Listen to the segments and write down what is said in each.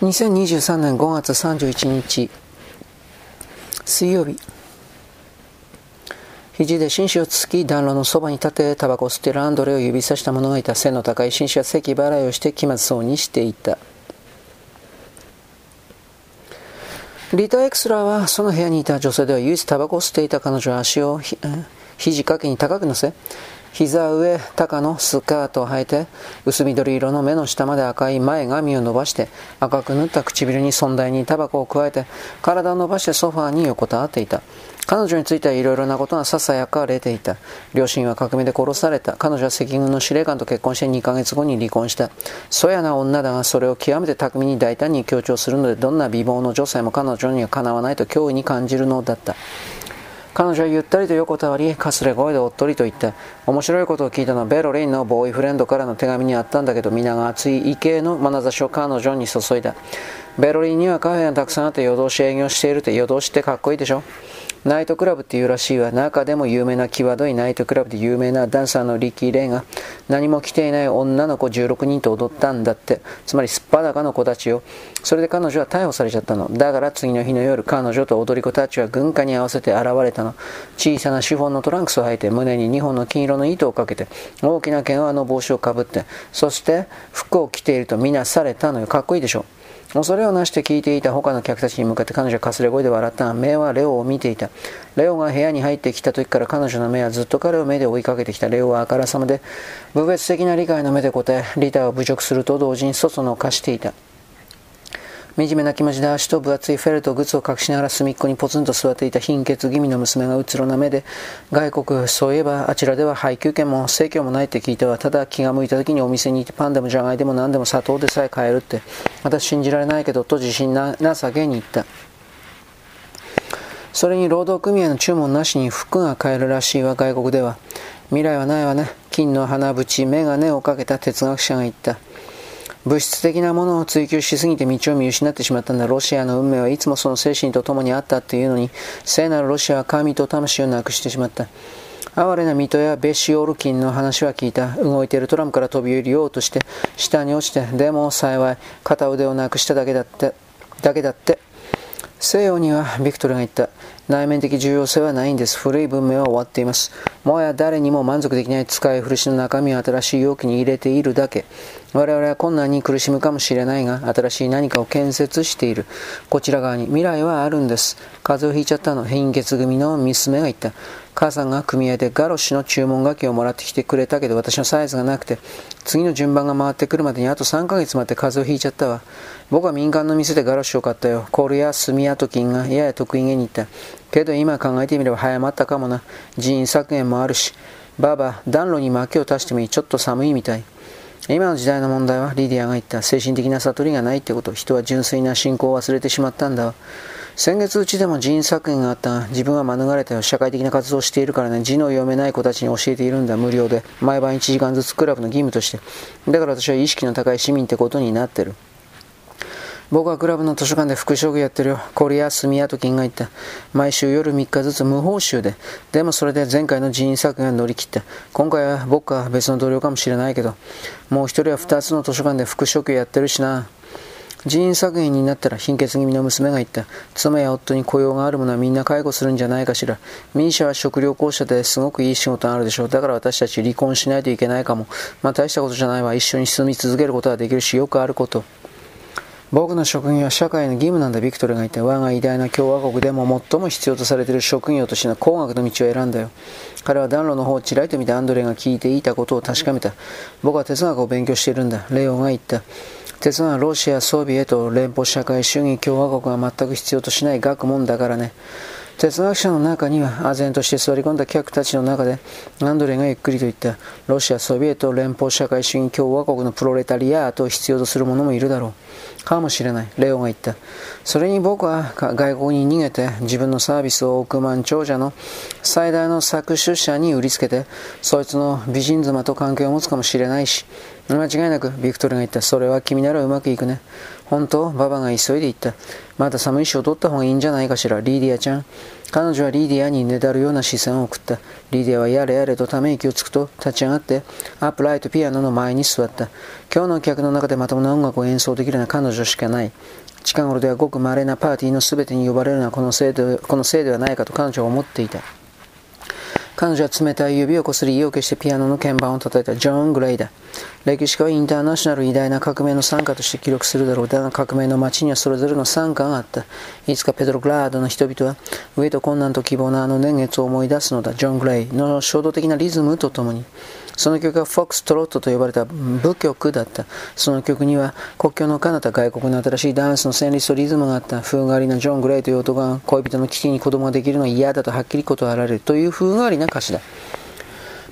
2023年5月31日。水曜日。肘で紳士をつき暖炉のそばに立てタバコを吸っているアンドレを指さした者がいた背の高い紳士は咳払いをして気まずそうにしていた。リタ・エクスラーはその部屋にいた女性では唯一タバコを吸っていた彼女は足を肘掛けに高く乗せ膝上高のスカートを履いて薄緑色の目の下まで赤い前髪を伸ばして赤く塗った唇に尊大にタバコを加えて体を伸ばしてソファーに横たわっていた。彼女についてはいろいろなことがささやかれていた。両親は革命で殺された。彼女は赤軍の司令官と結婚して2ヶ月後に離婚した。そやな女だがそれを極めて巧みに大胆に強調するのでどんな美貌の女性も彼女にはかなわないと脅威に感じるのだった。彼女はゆったりと横たわり、かすれ声でおっとりと言った。面白いことを聞いたのはベロリンのボーイフレンドからの手紙にあったんだけど、皆が熱い異形の眼差しを彼女に注いだ。ベロリンにはカフェがたくさんあって夜通し営業しているって夜通しってかっこいいでしょ？ナイトクラブっていうらしいわ。中でも有名な際どいナイトクラブで有名なダンサーのリキー・レイが何も着ていない女の子16人と踊ったんだって。つまりすっぱだかの子たちよ。それで彼女は逮捕されちゃったの。だから次の日の夜、彼女と踊り子たちは軍歌に合わせて現れたの。小さなシフォンのトランクスを履いて、胸に2本の金色の糸をかけて、大きな毛皮の帽子をかぶって、そして服を着ているとみなされたのよ。かっこいいでしょ。恐れをなして聞いていた他の客たちに向かって彼女はかすれ声で笑った。が目はレオを見ていた。レオが部屋に入ってきた時から彼女の目はずっと彼を目で追いかけてきた。レオはあからさまで部別的な理解の目で答えリターを侮辱すると同時に外の化していた。惨めな気持ちで足と分厚いフェルト、靴を隠しながら隅っこにポツンと座っていた貧血気味の娘がうつろな目で、外国、そういえばあちらでは配給券も生協もないって聞いては、ただ気が向いた時にお店に行ってパンでもじゃがいでも何でも砂糖でさえ買えるって、私信じられないけど、と自信なさげに言った。それに労働組合の注文なしに服が買えるらしいわ、外国では。未来はないわね。金の花縁、眼鏡をかけた哲学者が言った。物質的なものを追求しすぎて道を見失ってしまったんだ。ロシアの運命はいつもその精神と共にあったっていうのに、聖なるロシアは神と魂をなくしてしまった。哀れな水戸やベシオルキンの話は聞いた。動いているトラムから飛び降りようとして、下に落ちて、でも幸い、片腕をなくしただけだって、だけだって。西洋にはビクトルが言った。内面的重要性はないんです。古い文明は終わっています。もはや誰にも満足できない使い古しの中身を新しい容器に入れているだけ。我々は困難に苦しむかもしれないが、新しい何かを建設している。こちら側に未来はあるんです。風邪をひいちゃったの。貧血組の娘が言った。母さんが組合でガロシの注文書きをもらってきてくれたけど私のサイズがなくて次の順番が回ってくるまでにあと3ヶ月待って風邪をひいちゃったわ僕は民間の店でガロシを買ったよコールやスミアトキンがやや得意げに言ったけど今考えてみれば早まったかもな人員削減もあるしばあば暖炉に薪を足してもいいちょっと寒いみたい今の時代の問題はリディアが言った精神的な悟りがないってこと人は純粋な信仰を忘れてしまったんだ先月うちでも人員削減があったが、自分は免れたよ。社会的な活動をしているからね、字の読めない子たちに教えているんだ、無料で。毎晩1時間ずつクラブの義務として。だから私は意識の高い市民ってことになってる。僕はクラブの図書館で副職やってるよ。コリア・スミヤトキンが言った。毎週夜3日ずつ無報酬で。でもそれで前回の人員削減乗り切った。今回は僕は別の同僚かもしれないけど、もう一人は2つの図書館で副職やってるしな。人員削減になったら貧血気味の娘が言った。妻や夫に雇用がある者はみんな介護するんじゃないかしら。ミーシャは食料公社ですごくいい仕事があるでしょう。だから私たち離婚しないといけないかも。まあ大したことじゃないわ。一緒に住み続けることはできるし、よくあること。僕の職業は社会の義務なんだ、ビクトルが言って、我が偉大な共和国でも最も必要とされている職業としての工学の道を選んだよ。彼は暖炉の方をちらりと見てアンドレが聞いていたことを確かめた。僕は哲学を勉強しているんだ。レオが言った。鉄はロシア、ソビエト、連邦社会主義共和国が全く必要としない学問だからね。哲学者の中には、唖然として座り込んだ客たちの中で、アンドレがゆっくりと言った、ロシア、ソビエト、連邦社会主義共和国のプロレタリアートを必要とする者もいるだろう。かもしれない。レオが言った。それに僕は外国に逃げて自分のサービスを億万長者の最大の搾取者に売りつけて、そいつの美人妻と関係を持つかもしれないし、間違いなく、ビクトルが言った。それは君ならうまくいくね。本当ババが急いで言った。まだ寒いし踊った方がいいんじゃないかしら。リーディアちゃん。彼女はリディアにねだるような視線を送った。リディアはやれやれとため息をつくと立ち上がってアップライトピアノの前に座った。今日の客の中でまともな音楽を演奏できるのは彼女しかない。近頃ではごく稀なパーティーの全てに呼ばれるのはこのせいでこのせいではないかと彼女は思っていた。彼女は冷たい指をこすり意を決してピアノの鍵盤を叩いたジョン・グレイだ。歴史家はインターナショナル偉大な革命の参加として記録するだろう。だが革命の街にはそれぞれの参加があった。いつかペトログラードの人々は飢えと困難と希望のあの年月を思い出すのだ。ジョン・グレイの衝動的なリズムとともに。その曲はフォックストロットと呼ばれた舞曲だった。その曲には国境の彼方外国の新しいダンスの旋律とリズムがあった。風変わりなジョン・グレイという男が恋人の危機に子供ができるのは嫌だとはっきり断られるという風変わりな歌詞だ。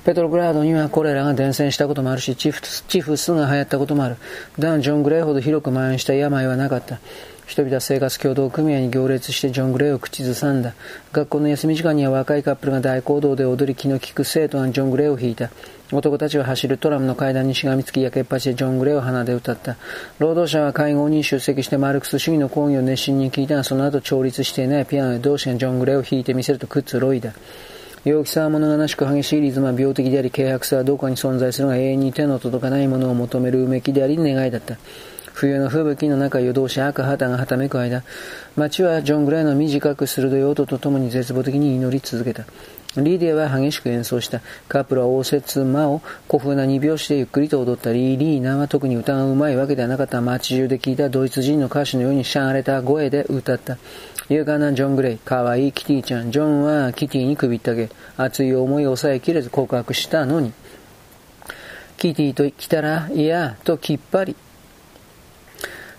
ペトログラードにはコレラが伝染したこともあるし、チフチフスが流行ったこともある。ダン・ジョン・グレイほど広く蔓延した病はなかった。人々は生活協同組合に行列してジョン・グレイを口ずさんだ。学校の休み時間には若いカップルが大行動で踊り気の利く生徒がジョン・グレイを弾いた。男たちは走るトラムの階段にしがみつき焼けっぱちでジョン・グレイを鼻で歌った。労働者は会合に出席してマルクス主義の講義を熱心に聞いたが、その後調律していないピアノで同士がジョン・グレイを弾いてみせるとくつろいだ。陽気さは物悲しく激しいリズムは病的であり、軽薄さはどこかに存在するが永遠に手の届かないものを求めるうめきであり願いだった。冬の吹雪の中、夜通し赤旗がはためく間、街はジョン・グレイの短く鋭い音とともに絶望的に祈り続けた。リーディアは激しく演奏した。カプルは応接間を古風な二拍子でゆっくりと踊ったり、リーナは特に歌がうまいわけではなかった街中で聴いたドイツ人の歌手のようにシャンれた声で歌った。勇敢なジョン・グレイ、かわいいキティちゃん。ジョンはキティに首ったけ、熱い思いを抑えきれず告白したのに。キティと来たら、いや、ときっぱり。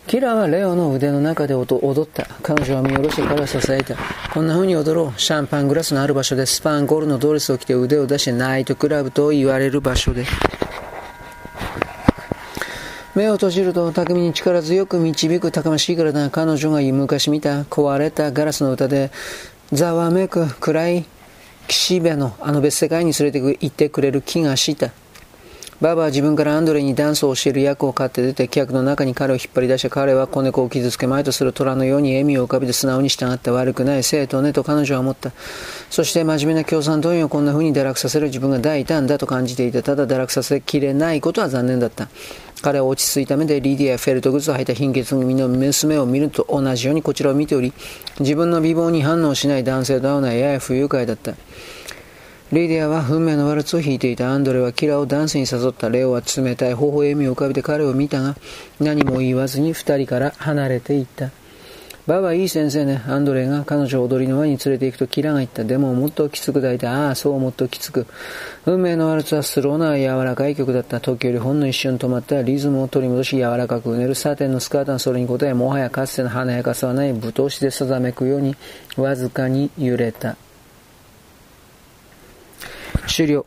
キラはレオの腕の中で踊った。彼女は見下ろして彼を支えた。こんな風に踊ろう。シャンパングラスのある場所でスパンゴールのドレスを着て腕を出してナイトクラブと言われる場所で。目を閉じると巧みに力強く導くたくましいからだ。彼女が昔見た壊れたガラスの歌でざわめく暗い岸辺のあの別世界に連れて行ってくれる気がした。ババは自分からアンドレにダンスを教える役を買って出て客の中に彼を引っ張り出して彼は子猫を傷つけまいとする虎のように笑みを浮かべて素直に従って悪くない生徒ねと彼女は思った。そして真面目な共産党員をこんな風に堕落させる自分が大胆だと感じていてただ堕落させきれないことは残念だった。彼は落ち着いた目でリディアやフェルト靴を履いた貧血組の娘を見ると同じようにこちらを見ており、自分の美貌に反応しない男性と会うのはやや不愉快だった。リディアは運命のワルツを弾いていた。アンドレはキラをダンスに誘った。レオは冷たい微笑みを浮かべて彼を見たが、何も言わずに二人から離れていった。ババいい先生ね。アンドレが彼女を踊りの輪に連れて行くとキラが言った。でももっときつく抱いて、ああ、そうもっときつく。運命のワルツはスローな柔らかい曲だった。時よりほんの一瞬止まったリズムを取り戻し柔らかくうねるサテンのスカートのそれに応え、もはやかつての華やかさはない舞踏しでさざめくようにわずかに揺れた。終了。